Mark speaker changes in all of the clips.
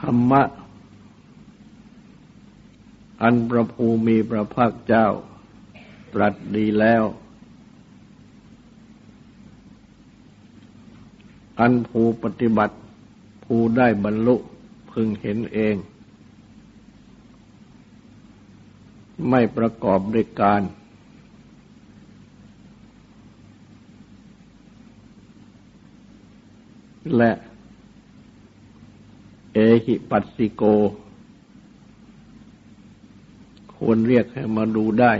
Speaker 1: ธรรมะ อันพระภูมิพระภาคเจ้า ตรัสดีแล้ว อันภูปฏิบัติภูได้บรรลุพึงเห็นเอง ไม่ประกอบด้วยการ และ เอหิปัสสิโก ควรเรียกให้มาดูได้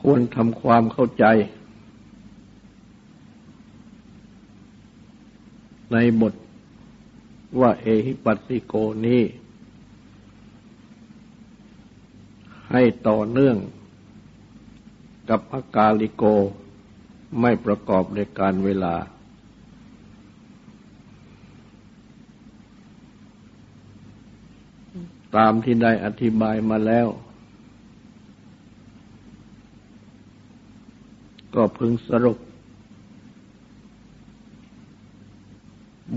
Speaker 1: ควรทำความเข้าใจ ในบทว่าเอหิปัสสิโกนี้ ให้ต่อเนื่อง กับอากาลิโกไม่ประกอบในการเวลา ตามที่ได้อธิบายมาแล้ว ก็พึงสรุป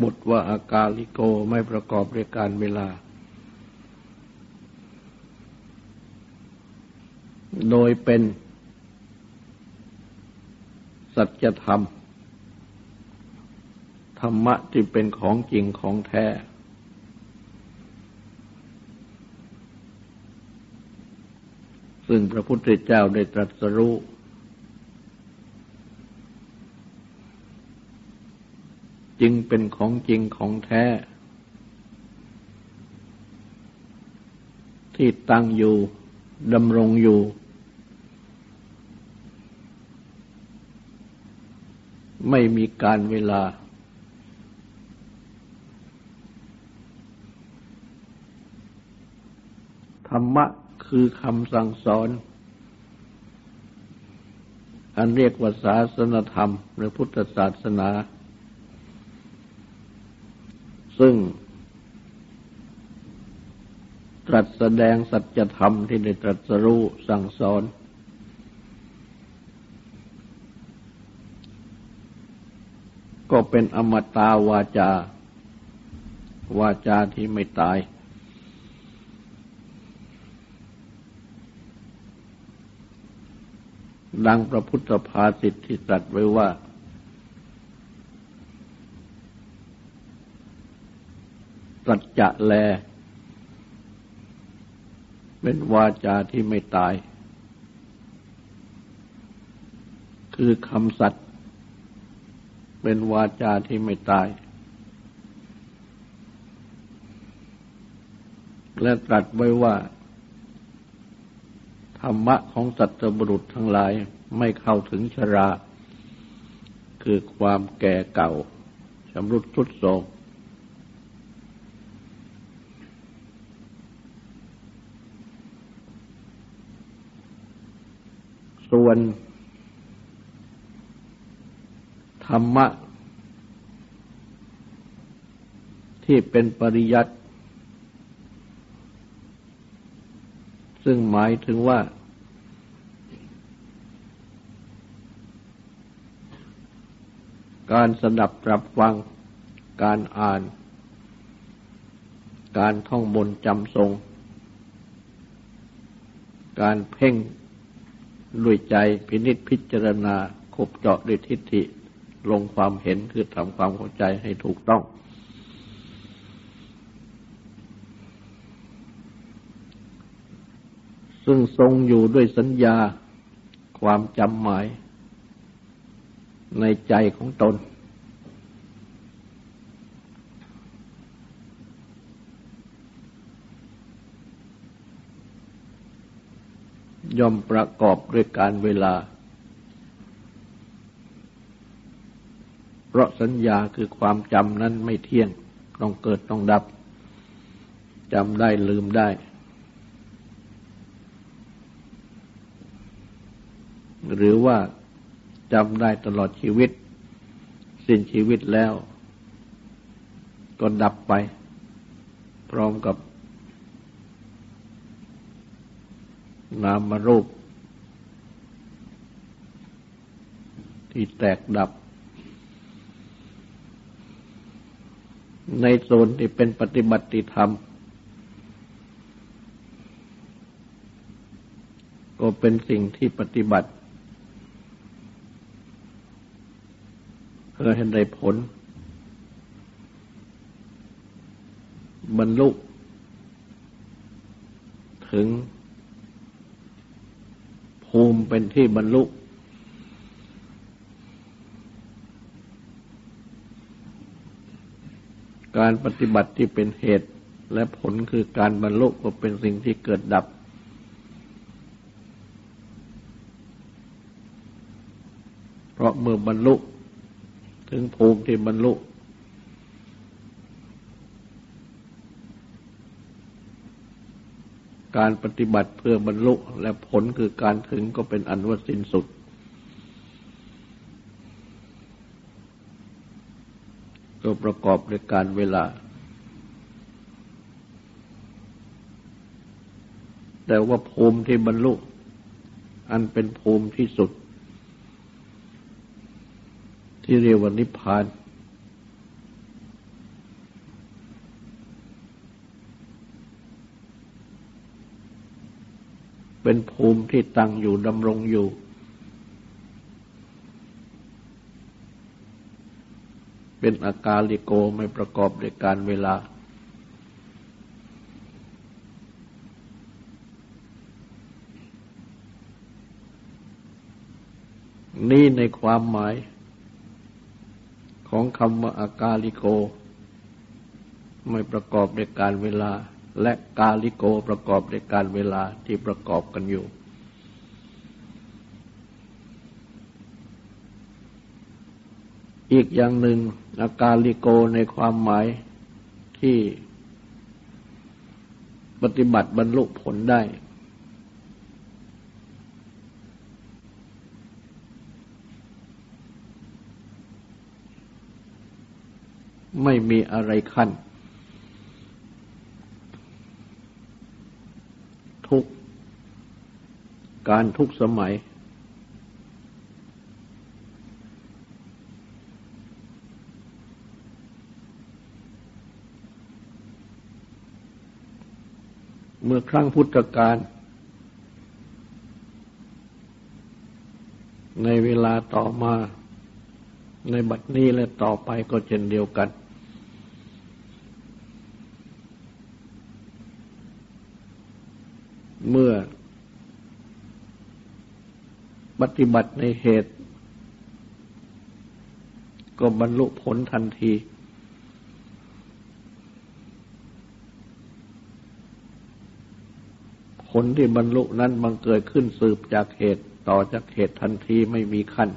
Speaker 1: บทว่าอากาลิโกไม่ประกอบในการเวลา โดยเป็น สัจธรรม ธรรมะที่เป็นของจริงของแท้ ซึ่งพระพุทธเจ้าได้ตรัสรู้จึงเป็นของจริงของแท้ ที่ตั้งอยู่ดำรงอยู่ ไม่มีการเวลา ธรรมะคือคำสั่งสอน อันเรียกว่าศาสนธรรม หรือพุทธศาสนา ซึ่งตรัสแสดงสัจธรรมที่ได้ตรัสรู้สั่งสอน ก็เป็นอมตาวาจา วาจาที่ไม่ตาย ดังพระพุทธภาษิที่ตรัสไว้ว่า สัจจะแล เป็นวาจาที่ไม่ตาย คือคำสัตย์ เป็นวาจาที่ไม่ตาย และตรัสไว้ว่า ธรรมะของสัตว์บุรุษทั้งหลายไม่เข้าถึงชรา คือความแก่เก่าชำรุดทุดโทรมส่วน ธรรมะ ที่เป็นปริยัติ ซึ่งหมายถึงว่า การสดับรับฟัง การอ่าน การท่องบนจำทรง การเพ่งด้วยใจพินิษพิจารณาคบเจาะด้วยทิฏฐิ ลงความเห็นคือทำความเข้าใจให้ถูกต้อง ซึ่งทรงอยู่ด้วยสัญญาความจำหมาย ในใจของตน ย่อมประกอบด้วยการเวลา เพราะสัญญาคือความจำนั้นไม่เที่ยง ต้องเกิดต้องดับจำได้ลืมได้ หรือว่าจำได้ตลอดชีวิต สิ้นชีวิตแล้ว ก็ดับไป พร้อมกับ นามรูป ที่แตกดับ ในโซนที่เป็นปฏิบัติธรรม ก็เป็นสิ่งที่ปฏิบัติ เพื่อให้ได้ผล บรรลุถึงภูมิเป็นที่บรรลุ การปฏิบัติที่เป็นเหตุและผลคือการบรรลุก็เป็นสิ่งที่เกิดดับ เพราะเมื่อบรรลุถึงภูมิที่บรรลุ การปฏิบัติเพื่อบรรลุและผลคือการถึงก็เป็นอันว่าสิ้นสุด ก็ประกอบด้วยการเวลา แต่ว่าภูมิที่บรรลุ อันเป็นภูมิที่สุด ที่เรียกว่านิพพาน เป็นภูมิที่ตั้งอยู่ดำรงอยู่ เป็นอากาลิโกไม่ประกอบด้วยการเวลา นี่ในความหมาย ของคำว่าอากาลิโก ไม่ประกอบด้วยการเวลา และกาลิโกประกอบด้วยการเวลาที่ประกอบกันอยู่ อีกอย่างหนึ่งอาการลิโกในความหมายที่ปฏิบัติบรรลุผลได้ ไม่มีอะไรขั้น ทุกการทุกสมัย มื่อครั้งพุทธกาลในเวลาต่อมาในบัดนี้และต่อไปก็เช่นเดียวกัน เมื่อ ปฏิบัติในเหตุ ก็บรรลุผลทันที ลที่บรรลุนั้นบังเกิดขึ้นสืบจากเหตุต่อจากเหตุทันทีไม่มีขั้น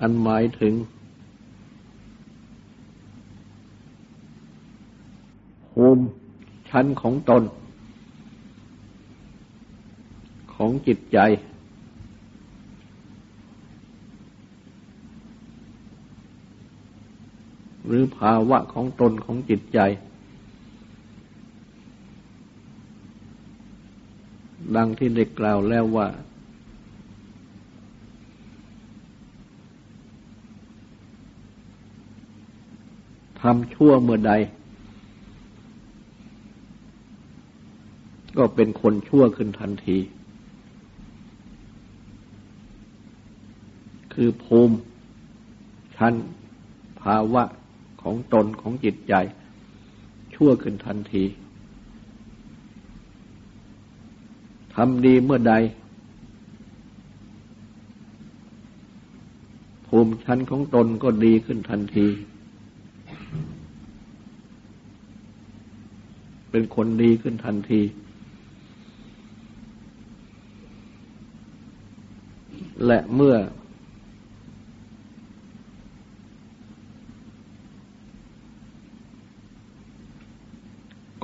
Speaker 1: อันหมายถึง ภูมิชั้นของตน ของจิตใจ หรือภาวะของตนของจิตใจ ดังที่ได้กล่าวแล้วว่า ทำชั่วเมื่อใด ก็เป็นคนชั่วขึ้นทันที คือภูมิ ชั้น ภาวะของตนของจิตใจ ชั่วขึ้นทันที ทำดีเมื่อใด ภูมิชั้นของตนก็ดีขึ้นทันที เป็นคนดีขึ้นทันที และเมื่อ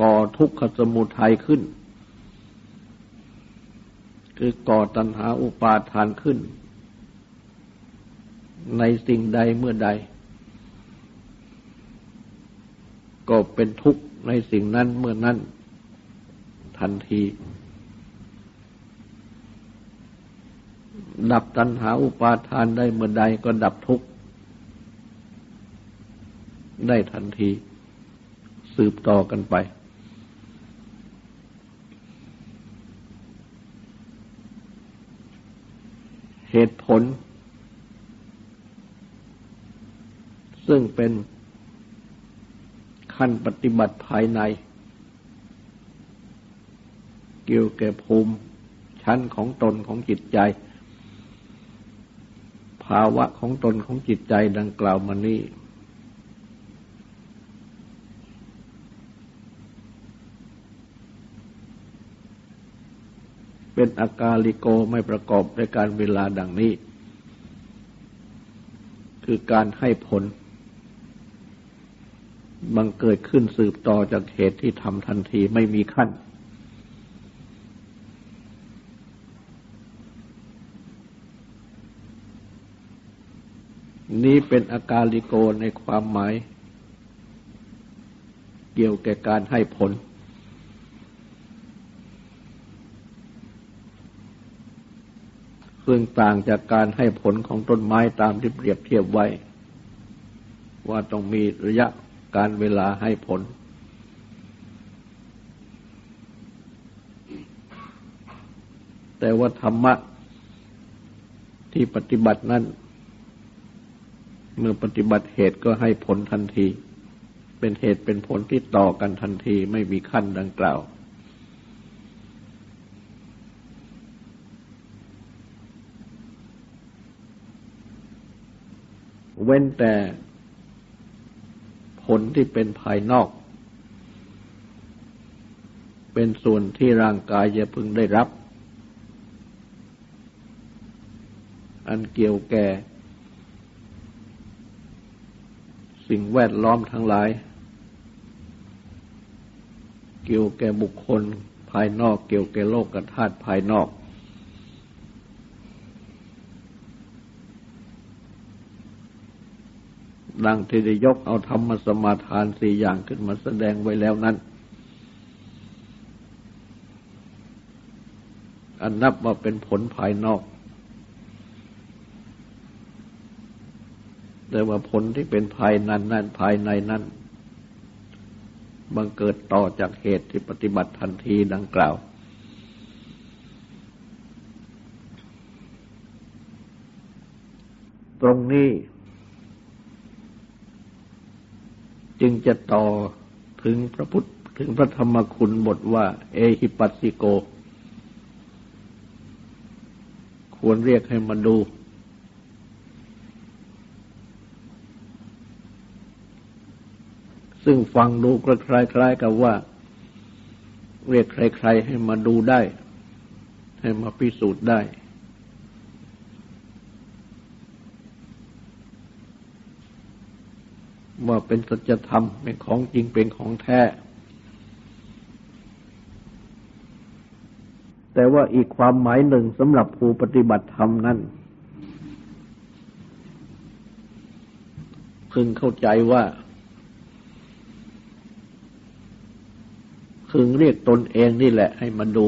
Speaker 1: ก่อทุกขสมุทัยขึ้น คือก่อตัณหาอุปาทานขึ้น ในสิ่งใดเมื่อใด ก็เป็นทุกข์ในสิ่งนั้นเมื่อนั้นทันที ดับตัณหาอุปาทานได้เมื่อใดก็ดับทุกข์ได้ทันที สืบต่อกันไป เหตุผล ซึ่งเป็นขั้นปฏิบัติภายใน เกี่ยวกับภูมิชั้นของตนของจิตใจ ภาวะของตนของจิตใจดังกล่าวมานี้ เป็นอากาลิโกไม่ประกอบในการเวลาดังนี้ คือการให้ผล บังเกิดขึ้นสืบต่อจากเหตุที่ทำทันทีไม่มีขั้น นี้เป็นอาการลิโกในความหมาย เกี่ยวแก่การให้ผล ซึ่งต่างจากการให้ผลของต้นไม้ตามที่เปรียบเทียบไว้ ว่าต้องมีระยะการเวลาให้ผล แต่ว่าธรรมะที่ปฏิบัตินั้น เมื่อปฏิบัติเหตุก็ให้ผลทันที เป็นเหตุเป็นผลที่ต่อกันทันทีไม่มีขั้นดังกล่าว เว้นแต่ผลที่เป็นภายนอก เป็นส่วนที่ร่างกายจะพึงได้รับ อันเกี่ยวแก่ สิ่งแวดล้อมทั้งหลาย เกี่ยวแก่บุคคลภายนอก เกี่ยวแก่โลกกธาตุภายนอก ดังที่ได้ยกเอาธรรมสมาทานสี่อย่างขึ้นมาแสดงไว้แล้วนั้น อันนับว่าเป็นผลภายนอก แต่ว่าผลที่เป็นภายนั้นนั่นภายในนั้นบังเกิดต่อจากเหตุที่ปฏิบัติทันทีดังกล่าว ตรงนี้ จึงจะต่อถึงพระพุทธถึงพระธรรมคุณบทว่า เอหิปัสสิโก ควรเรียกให้มาดู ซึ่งฟังดูคล้ายๆกับว่า เรียกใครๆให้มาดูได้ ให้มาพิสูจน์ได้ ว่าเป็นสัจธรรมเป็นของจริงเป็นของแท้ แต่ว่าอีกความหมายหนึ่งสำหรับผู้ปฏิบัติธรรมนั้นพึงเข้าใจว่าพึงเรียกตนเองนี่แหละให้มาดู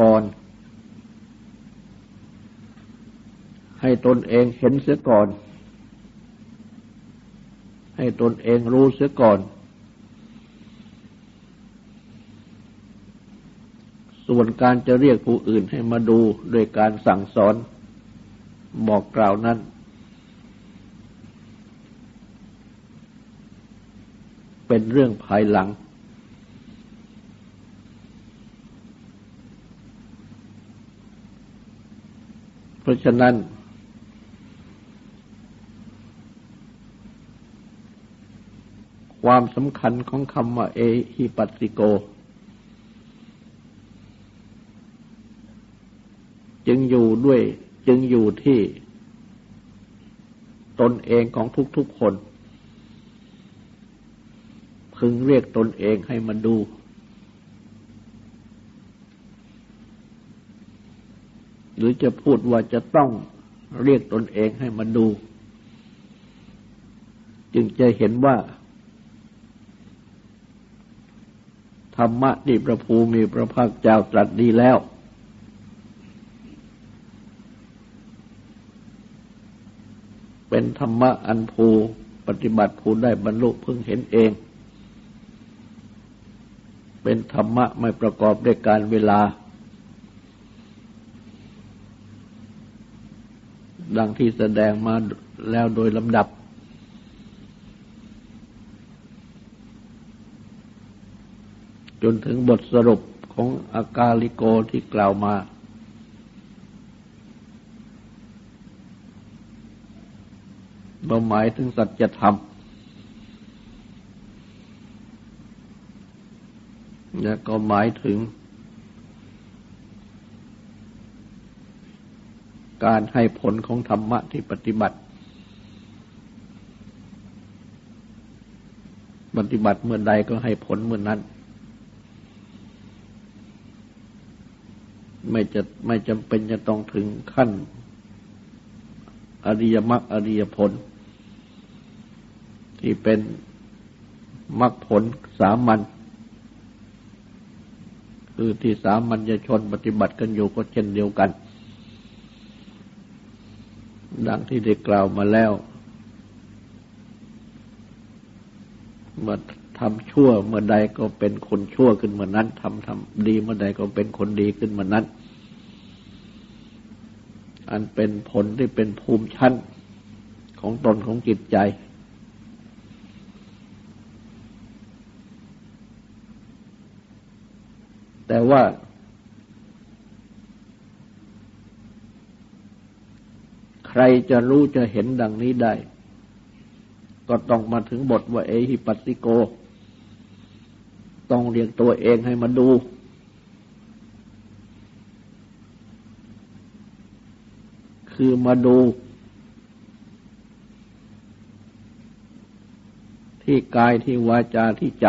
Speaker 1: ก่อน ให้ตนเองเห็นเสียก่อน ให้ตนเองรู้เสียก่อน ส่วนการจะเรียกผู้อื่นให้มาดูโดยการสั่งสอน บอกกล่าวนั้น เป็นเรื่องภายหลังเพราะฉะนั้น ความสำคัญของคำว่าเอฮิปัสสิโก จึงอยู่ด้วยจึงอยู่ที่ตนเองของทุกๆคน พึงเรียกตนเองให้มาดู หรือจะพูดว่าจะต้องเรียกตนเองให้มาดู จึงจะเห็นว่า ธรรมะที่พระภูมิพระภาคเจ้าตรัสดีแล้ว เป็นธรรมะอันภูปฏิบัติภูได้บรรลุพึงเห็นเอง เป็นธรรมะไม่ประกอบด้วยการเวลา ดังที่แสดงมาแล้วโดยลำดับ จนถึงบทสรุปของอากาลิโกที่กล่าวมา เราหมายถึงสัจธรรม และก็หมายถึง การให้ผลของธรรมะที่ปฏิบัติ ปฏิบัติเมื่อใดก็ให้ผลเมื่อนั้น ไม่จะไม่จำเป็นจะต้องถึงขั้น อริยมรรคอริยผล ที่เป็นมรรคผลสามัญคือที่สามัญญชนปฏิบัติกันอยู่ก็เช่นเดียวกัน ดังที่ได้กล่าวมาแล้วเมื่อทำชั่วเมื่อใดก็เป็นคนชั่วขึ้นเมื่อนั้นทำทำดีเมื่อใดก็เป็นคนดีขึ้นเมื่อนั้น อันเป็นผลที่เป็นภูมิชั้นของตนของจิตใจ แต่ว่า ใครจะรู้จะเห็นดังนี้ได้ ก็ต้องมาถึงบทว่าเอหิปัสสิโก ต้องเรียกตัวเองให้มาดู คือมาดู ที่กายที่วาจาที่ใจ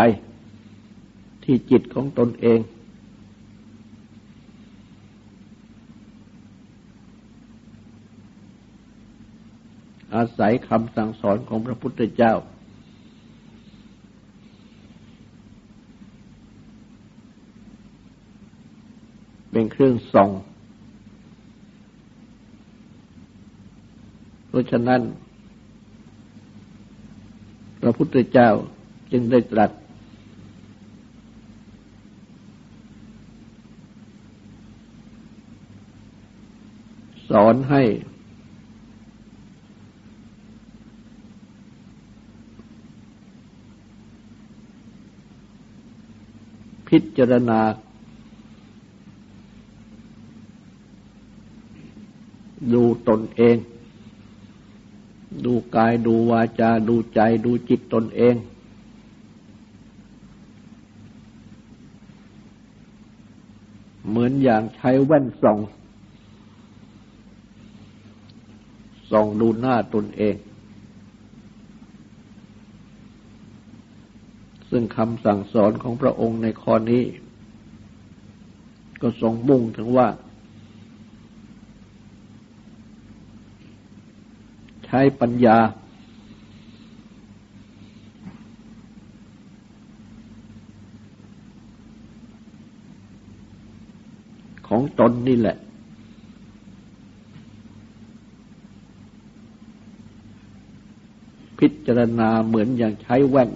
Speaker 1: ที่จิตของตนเอง อาศัยคำสั่งสอนของพระพุทธเจ้าเป็นเครื่องส่อง เพราะฉะนั้น พระพุทธเจ้าจึงได้ตรัส สอนให้พิจารณา ดูตนเอง ดูกายดูวาจาดูใจดูจิตตนเอง เหมือนอย่างใช้แว่นส่อง ส่องดูหน้าตนเอง ซึ่งคำสั่งสอนของพระองค์ในข้อนี้ ก็ทรงมุ่งถึงว่า ช้ปัญญา ของตนนี่แหละ พิจารณาเหมือนอย่างใช้แว่น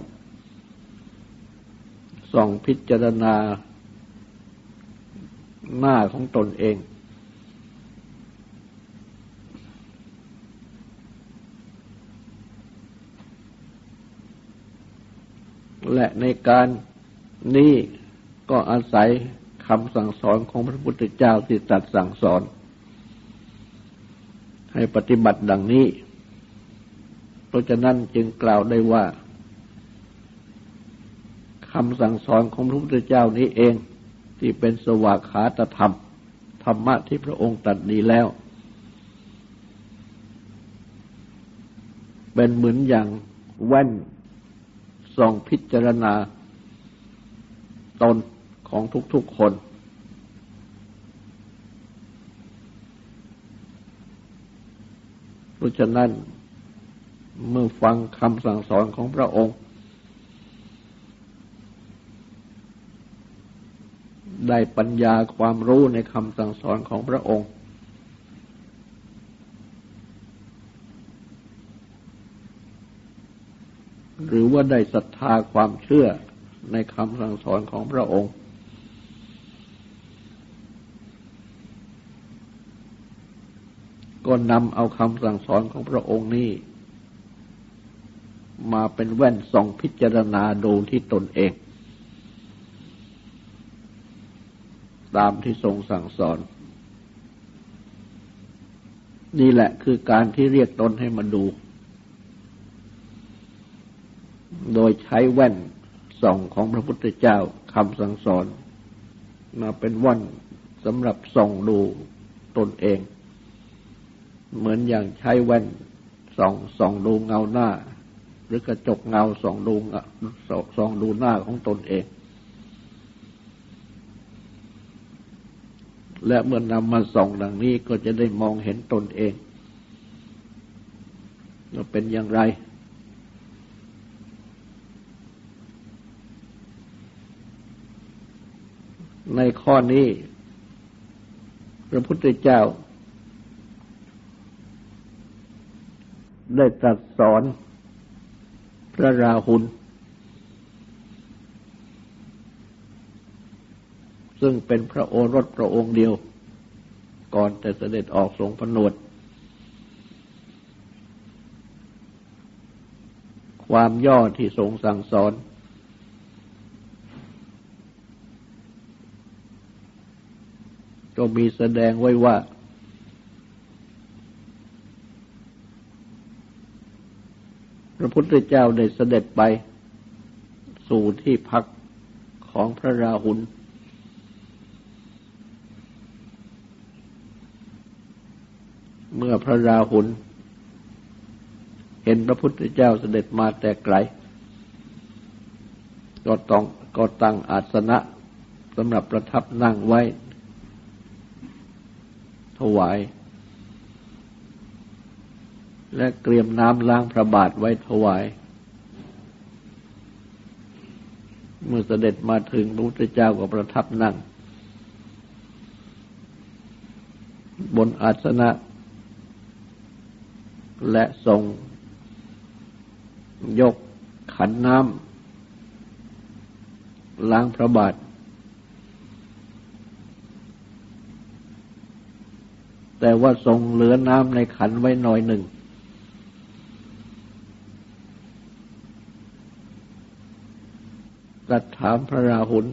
Speaker 1: ส่องพิจารณาหน้าของตนเอง และในการนี้ก็อาศัยคำสั่งสอนของพระพุทธเจ้าที่ตรัสสั่งสอน ให้ปฏิบัติดังนี้ เพราะฉะนั้นจึงกล่าวได้ว่าคำสั่งสอนของพระพุทธเจ้านี้เองที่เป็นสวากขาตธรรม ธรรมะที่พระองค์ตรัสดีแล้ว เป็นเหมือนอย่างแว่น ส่องพิจารณาตนของทุกๆคน เพราะฉะนั้นเมื่อฟังคำสั่งสอนของพระองค์ ได้ปัญญาความรู้ในคำสั่งสอนของพระองค์ หรือว่าได้ศรัทธาความเชื่อในคำสั่งสอนของพระองค์ ก็นำเอาคำสั่งสอนของพระองค์นี้ มาเป็นแว่นส่องพิจารณาดูที่ตนเอง ตามที่ทรงสั่งสอน นี่แหละคือการที่เรียกตนให้มาดู โดยใช้แว่นส่องของพระพุทธเจ้าคำสั่งสอน มาเป็นวันสำหรับส่องดูตนเอง เหมือนอย่างใช้แว่นส่องส่องดูเงาหน้า หรือกระจกเงาส่องดูส่องดูหน้าของตนเอง และเมื่อนำมาส่องดังนี้ก็จะได้มองเห็นตนเองว่าเป็นอย่างไร ในข้อนี้ พระพุทธเจ้า ได้ตรัสสอนพระราหุล ซึ่งเป็นพระโอรสพระองค์เดียว ก่อนแต่เสด็จออกทรงผนวดความย่อที่ทรงสั่งสอน ก็มีแสดงไว้ว่า พระพุทธเจ้าได้เสด็จไป สู่ที่พักของพระราหุลเมื่อพระราหุลเห็นพระพุทธเจ้าเสด็จมาแต่ไกล ก็ต้องก็ตั้งอาสนะสำหรับประทับนั่งไว้ ถวาย และเตรียมน้ำล้างพระบาทไว้ถวาย เมื่อเสด็จมาถึงพระพุทธเจ้าก็ประทับนั่ง บนอาสนะ และทรงยกขันน้ำล้างพระบาท แต่ว่าทรงเหลือน้ำในขันไว้หน่อยหนึ่งรัดถามพระราหุล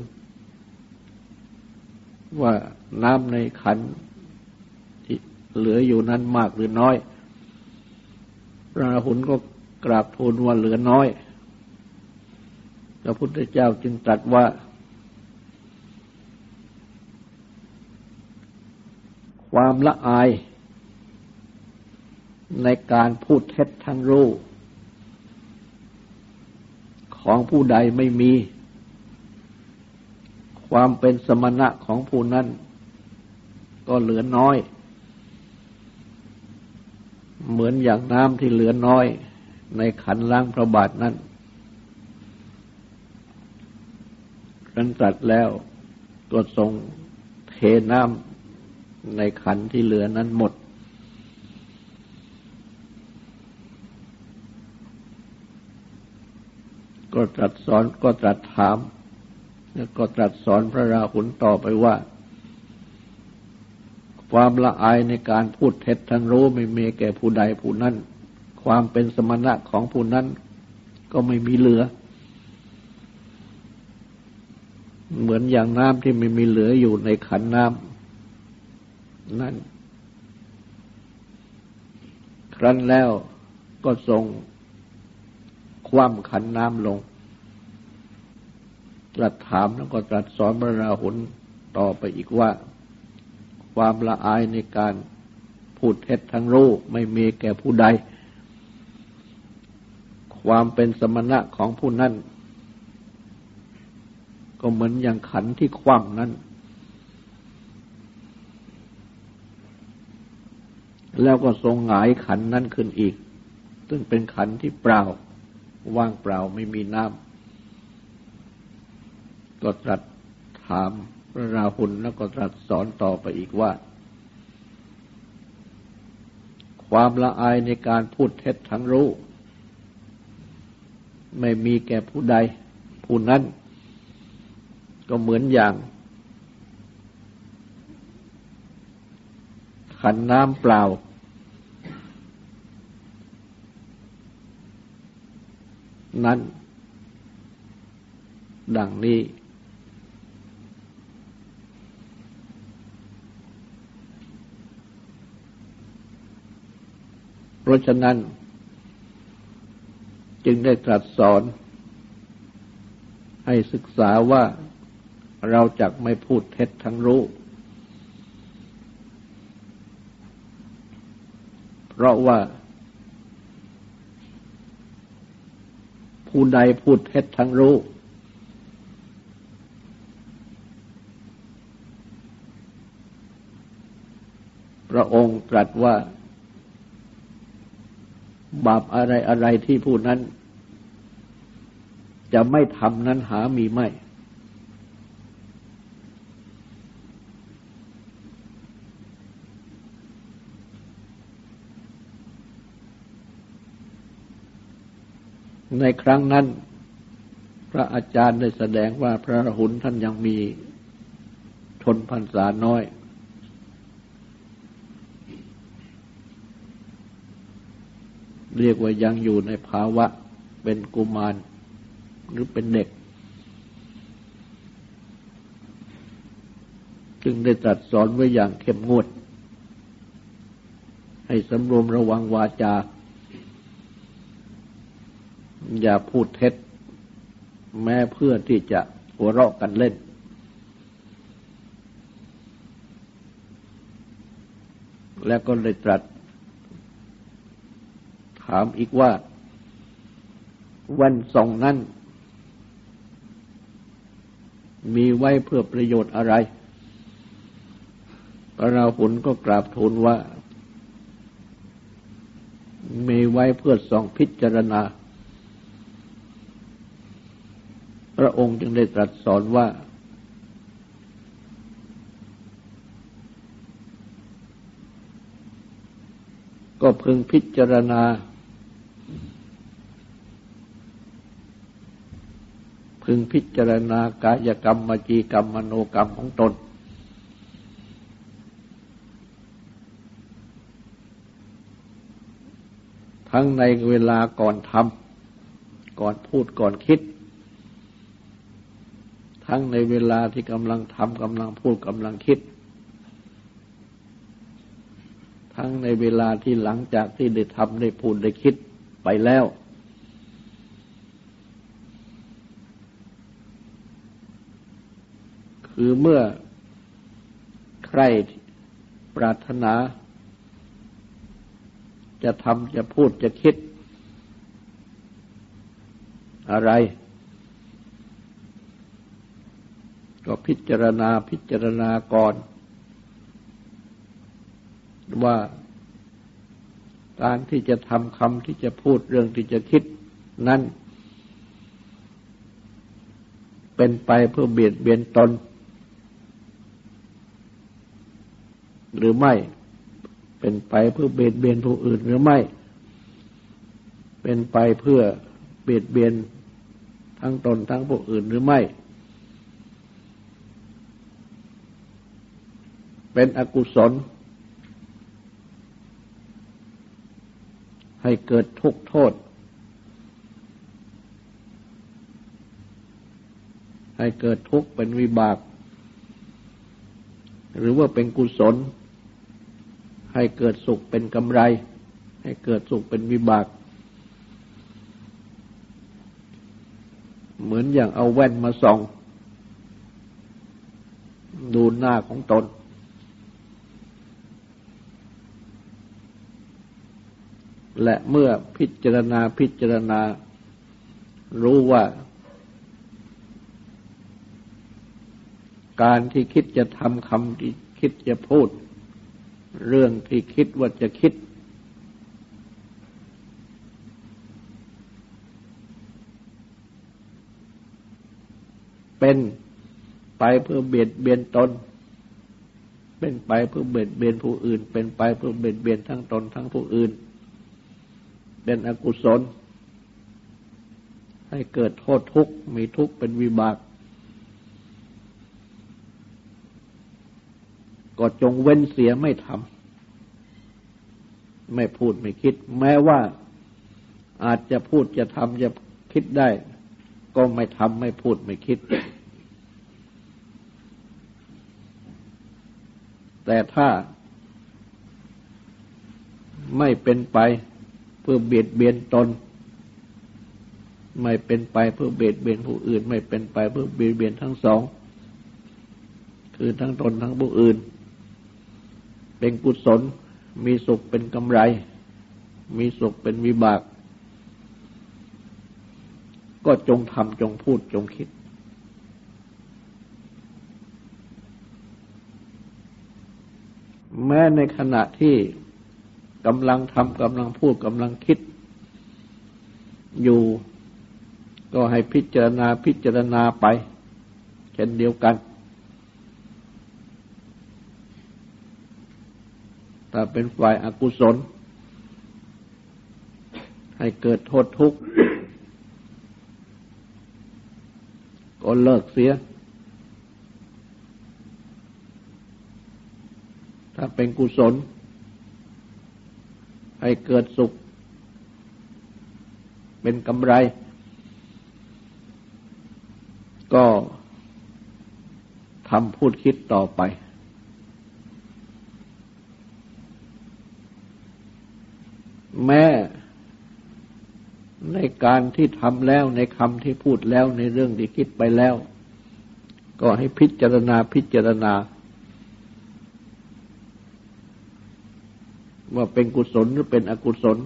Speaker 1: ว่าน้ำในขันที่เหลืออยู่นั้นมากหรือน้อย พระราหุลก็กราบทูลว่าเหลือน้อย พระพุทธเจ้าจึงตรัสว่า ความละอาย ในการพูดเท็จทั้งรู้ ของผู้ใดไม่มี ความเป็นสมณะของผู้นั้น ก็เหลือน้อย เหมือนอย่างน้ำที่เหลือน้อย ในขันล้างพระบาทนั้นรันตัดแล้วก็ทรงเทน้ำ ในขันที่เหลือนั้นหมด ก็ตรัสสอนก็ตรัสถาม แล้วก็ตรัสสอนพระราหุลต่อไปว่า ความละอายในการพูดเท็จทั้งรู้ไม่มีแก่ผู้ใดผู้นั้น ความเป็นสมณะของผู้นั้นก็ไม่มีเหลือ เหมือนอย่างน้ำที่ไม่มีเหลืออยู่ในขันน้ำ นั่น ครั้นแล้วก็ทรงคว่ำขันน้ำลง ตรัสถามแล้วก็ตรัสสอนพระราหุลต่อไปอีกว่า ความละอายในการพูดเท็จทั้งรู้ไม่มีแก่ผู้ใด ความเป็นสมณะของผู้นั้น ก็เหมือนอย่างขันที่คว่ำนั้น แล้วก็ทรงหงายขันนั้นขึ้นอีก ซึ่งเป็นขันที่เปล่า ว่างเปล่าไม่มีน้ำก็ตรัสถามพระราหุลแล้วก็ตรัสสอนต่อไปอีกว่า ความละอายในการพูดเท็จทั้งรู้ ไม่มีแก่ผู้ใด ผู้นั้น ก็เหมือนอย่าง ขันน้ำเปล่า นั้น ดังนี้ เพราะฉะนั้น จึงได้ตรัสสอน ให้ศึกษาว่าเราจะไม่พูดเท็จทั้งรู้ เพราะว่า ผู้ใดพูดเท็จทั้งรู้ พระองค์ตรัสว่า บาปอะไรอะไรที่ผู้นั้น จะไม่ทำนั้นหามีไม่ ในครั้งนั้น พระอาจารย์ได้แสดงว่าพระรหุลท่านยังมีชนพรรษาน้อย เรียกว่ายังอยู่ในภาวะเป็นกุมารหรือเป็นเด็ก จึงได้ตรัสสอนไว้อย่างเข้มงวด ให้สำรวมระวังวาจา อย่าพูดเท็จ แม้เพื่อที่จะหัวเราะกันเล่น แล้วก็เลยตรัส ถามอีกว่า วันสองนั้น มีไว้เพื่อประโยชน์อะไรพระราหุลก็กราบทูลว่า มีไว้เพื่อส่องพิจารณา พระองค์จึงได้ตรัสสอนว่า ก็พึงพิจารณา พึงพิจารณากายกรรมมจีกรรมมโนกรรมของตน ทั้งในเวลาก่อนทำก่อนพูดก่อนคิด ทั้งในเวลาที่กำลังทำกำลังพูดกำลังคิด ทั้งในเวลาที่หลังจากที่ได้ทำได้พูดได้คิดไปแล้ว คือเมื่อใครปรารถนา จะทำจะพูดจะคิด อะไร ก็พิจารณาพิจารณาก่อน ว่าการที่จะทำคำที่จะพูดเรื่องที่จะคิดนั้น เป็นไปเพื่อเบียดเบียนตน หรือไม่เป็นไปเพื่อเบียดเบียนผู้อื่นหรือไม่ เป็นไปเพื่อเบียดเบียนทั้งตนทั้งผู้อื่นหรือไม่ เป็นอกุศล ให้เกิดทุกโทษ ให้เกิดทุกข์เป็นวิบาก หรือว่าเป็นกุศล ให้เกิดสุขเป็นกำไร ให้เกิดสุขเป็นวิบาก เหมือนอย่างเอาแว่นมาส่องดูหน้าของตน และเมื่อพิจารณาพิจารณา รู้ว่า การที่คิดจะทำคำที่คิดจะพูด เรื่องที่คิดว่าจะคิด เป็นไปเพื่อเบียดเบียนตน เป็นไปเพื่อเบียดเบียนผู้อื่น เป็นไปเพื่อเบียดเบียนทั้งตนทั้งผู้อื่น เป็นอกุศล ให้เกิดโทษทุกข์ มีทุกข์เป็นวิบาก ก็จงเว้นเสียไม่ทำไม่พูดไม่คิด แม้ว่าอาจจะพูดจะทำจะคิดได้ ก็ไม่ทำไม่พูดไม่คิด แต่ถ้าไม่เป็นไป เพื่อเบียดเบียนตน ไม่เป็นไปเพื่อเบียดเบียนผู้อื่น ไม่เป็นไปเพื่อเบียดเบียนทั้งสอง คือทั้งตนทั้งผู้อื่น เป็นกุศลมีสุขเป็นกำไร มีสุขเป็นวิบาก ก็จงทำจงพูดจงคิด แม้ในขณะที่ กำลังทำกำลังพูดกำลังคิด อยู่ก็ให้พิจารณาพิจารณาไปเช่นเดียวกัน ถ้าเป็นฝ่ายอากุศล ให้เกิดโทษทุกข์ ก็เลิกเสีย ถ้าเป็นกุศล ให้เกิดสุข เป็นกำไร ก็ทำพูดคิดต่อไป แม้ในการที่ทำแล้วในคำที่พูดแล้วในเรื่องที่คิดไปแล้ว ก็ให้พิจารณาพิจารณา ว่าเป็นกุศลหรือเป็นอกุศล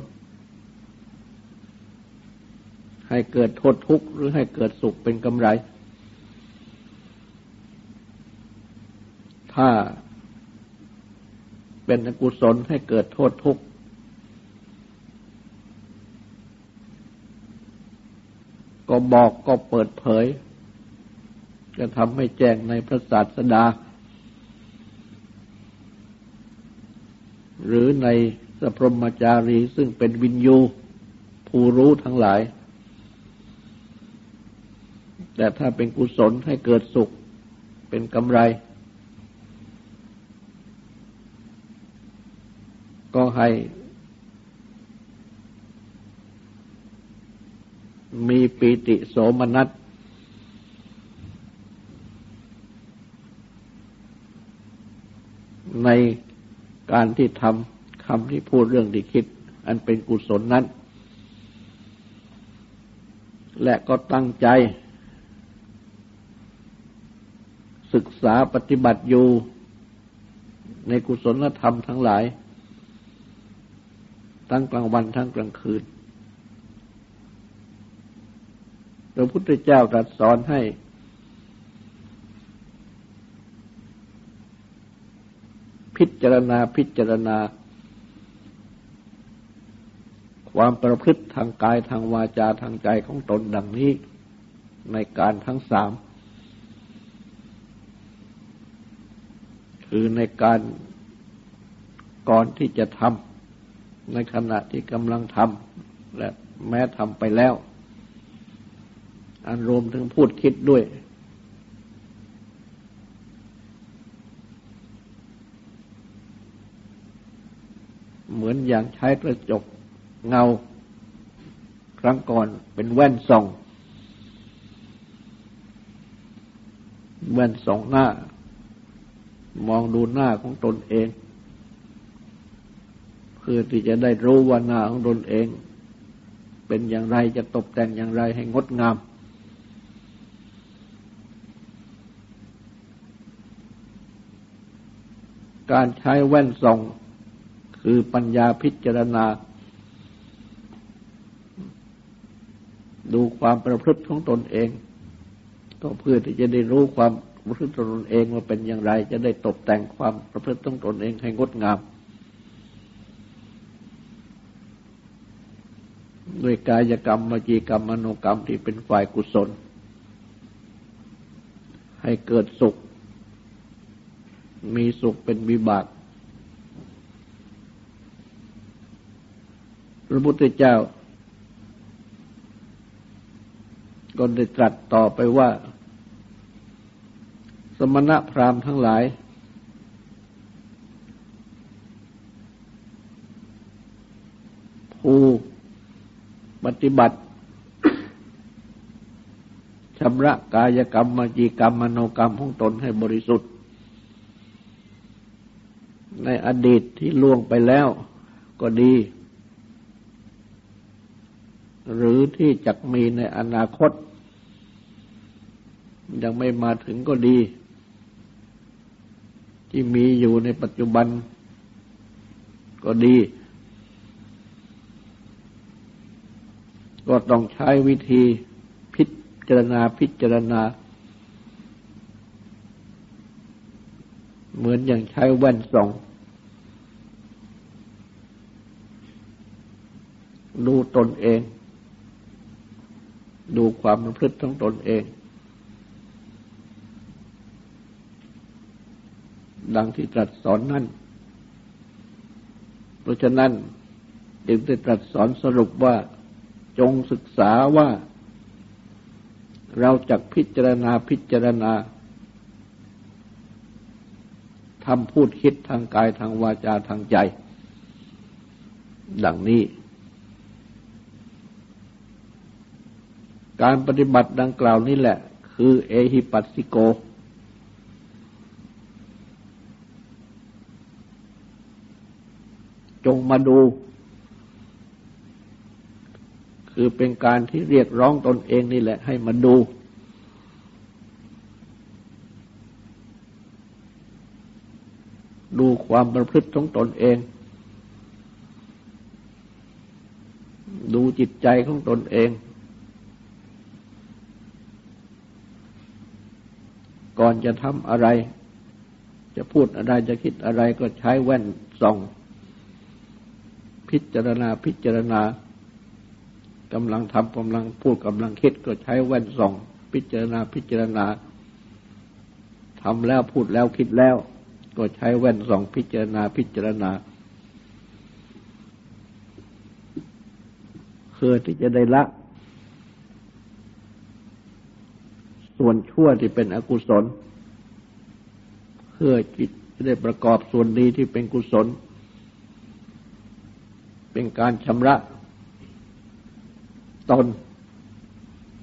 Speaker 1: ให้เกิดโทษทุกข์หรือให้เกิดสุขเป็นกำไร ถ้าเป็นอกุศลให้เกิดโทษทุกข์ก็บอกก็เปิดเผย จะทำให้แจ้งในพระศาสดา หรือในสพรมจารีซึ่งเป็นวินยูผู้รู้ทั้งหลาย แต่ถ้าเป็นกุศลให้เกิดสุขเป็นกำไร ก็ให้ มีปีติโสมนัสใน การที่ทำคำที่พูดเรื่องที่คิด อันเป็นกุศลนั้น และก็ตั้งใจ ศึกษาปฏิบัติอยู่ในกุศลธรรมทั้งหลาย ทั้งกลางวันทั้งกลางคืนพระพุทธเจ้าตรัสสอนให้ พิจารณาพิจารณา ความประพฤติทางกายทางวาจาทางใจของตนดังนี้ ในการทั้งสาม คือในการก่อนที่จะทำในขณะที่กำลังทำและแม้ทำไปแล้ว อันรวมถึงพูดคิดด้วย เหมือนอย่างใช้กระจกเงา ครั้งก่อนเป็นแว่นส่อง แว่นส่องหน้า มองดูหน้าของตนเอง เพื่อที่จะได้รู้ว่าหน้าของตนเอง เป็นอย่างไรจะตกแต่งอย่างไรให้งดงามการใช้แว่นส่อง คือปัญญาพิจารณา ดูความประพฤติของตนเอง ก็เพื่อที่จะได้รู้ความประพฤติตนเองว่าเป็นอย่างไร จะได้ตกแต่งความประพฤติของตนเองให้งดงาม ด้วยกายกรรมมจีกรรมมโนกรรมที่เป็นฝ่ายกุศล ให้เกิดสุข มีสุขเป็นวิบาก พระพุทธเจ้า ก็ได้ตรัสต่อไปว่า สมณะพราหมณ์ทั้งหลาย ผู้ปฏิบัติชำระกายกรรมมจีกรรมมโนกรรมของตนให้บริสุทธิ์ ในอดีตที่ล่วงไปแล้วก็ดี หรือที่จะมีในอนาคต ยังไม่มาถึงก็ดี ที่มีอยู่ในปัจจุบันก็ดี ก็ต้องใช้วิธีพิจารณาพิจารณา เหมือนอย่างใช้แว่นส่องดูตนเอง ดูความประพฤติของตนเอง ดังที่ตรัสสอนนั่น เพราะฉะนั้นจึงได้ตรัสสอนสรุปว่าจงศึกษาว่า เราจะพิจารณาพิจารณาทำพูดคิดทางกายทางวาจาทางใจ ดังนี้ การปฏิบัติดังกล่าวนี้แหละ คือเอหิปัสสิโก จงมาดู คือเป็นการที่เรียกร้องตนเองนี่แหละ ให้มาดู ดูความประพฤติของตนเอง ดูจิตใจของตนเอง ก่อนจะทำอะไร จะพูดอะไรจะคิดอะไรก็ใช้แว่นส่อง พิจารณาพิจารณากำลังทำกำลังพูดกำลังคิดก็ใช้แว่นส่อง พิจารณาพิจารณาทำแล้วพูดแล้วคิดแล้ว ก็ใช้แว่นส่อง พิจารณาพิจารณาเพื่อที่จะได้ละ ส่วนชั่วที่เป็นอกุศล เพื่อจิตจะได้ประกอบส่วนดีที่เป็นกุศล เป็นการชำระตน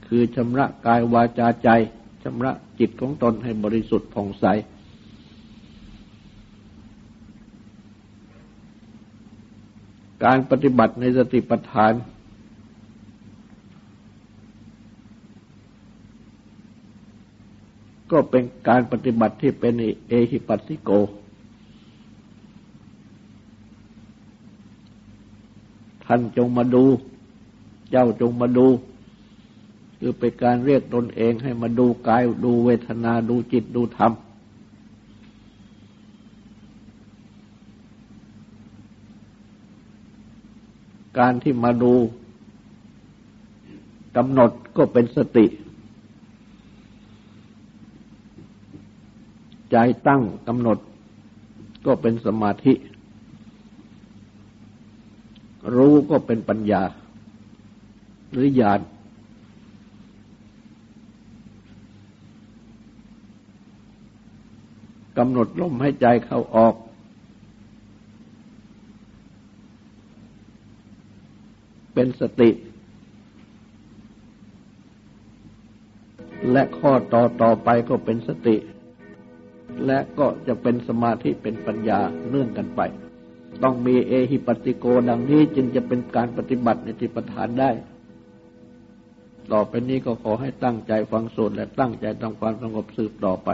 Speaker 1: คือชำระกายวาจาใจชำระจิตของตนให้บริสุทธิ์ผ่องใสการปฏิบัติในสติปัฏฐาน ก็เป็นการปฏิบัติที่เป็นเอหิปัสสิโก ท่านจงมาดู เจ้าจงมาดู คือเป็นการเรียกตนเองให้มาดูกายดูเวทนาดูจิตดูธรรม การที่มาดูกำหนดก็เป็นสติ ใจตั้งกำหนดก็เป็นสมาธิ รู้ก็เป็นปัญญา หรือญาณกำหนดลมให้ใจเข้าออก เป็นสติ และข้อต่อต่อไปก็เป็นสติ และก็จะเป็นสมาธิเป็นปัญญาเนื่องกันไป ต้องมีเอหิปัติโกดังนี้จึงจะเป็นการปฏิบัติในติปทานได้ ต่อไปนี้ก็ขอให้ตั้งใจฟังสวดและตั้งใจทำความสงบสืบต่อไป